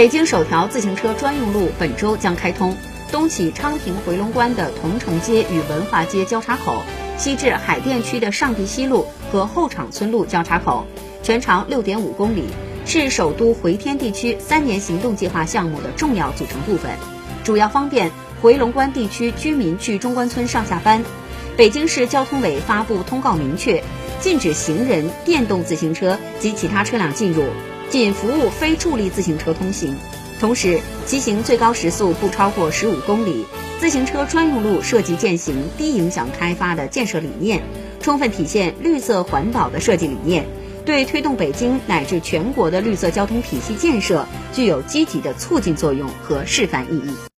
北京首条自行车专用路本周将开通，东起昌平回龙观的桐城街与文化街交叉口，西至海淀区的上地西路和后厂村路交叉口，全长六点五公里，是首都回天地区三年行动计划项目的重要组成部分，主要方便回龙观地区居民去中关村上下班。北京市交通委发布通告，明确禁止行人、电动自行车及其他车辆进入，仅服务非助力自行车通行。同时，骑行最高时速不超过十五公里。自行车专用路设计践行低影响开发的建设理念，充分体现绿色环保的设计理念，对推动北京乃至全国的绿色交通体系建设具有积极的促进作用和示范意义。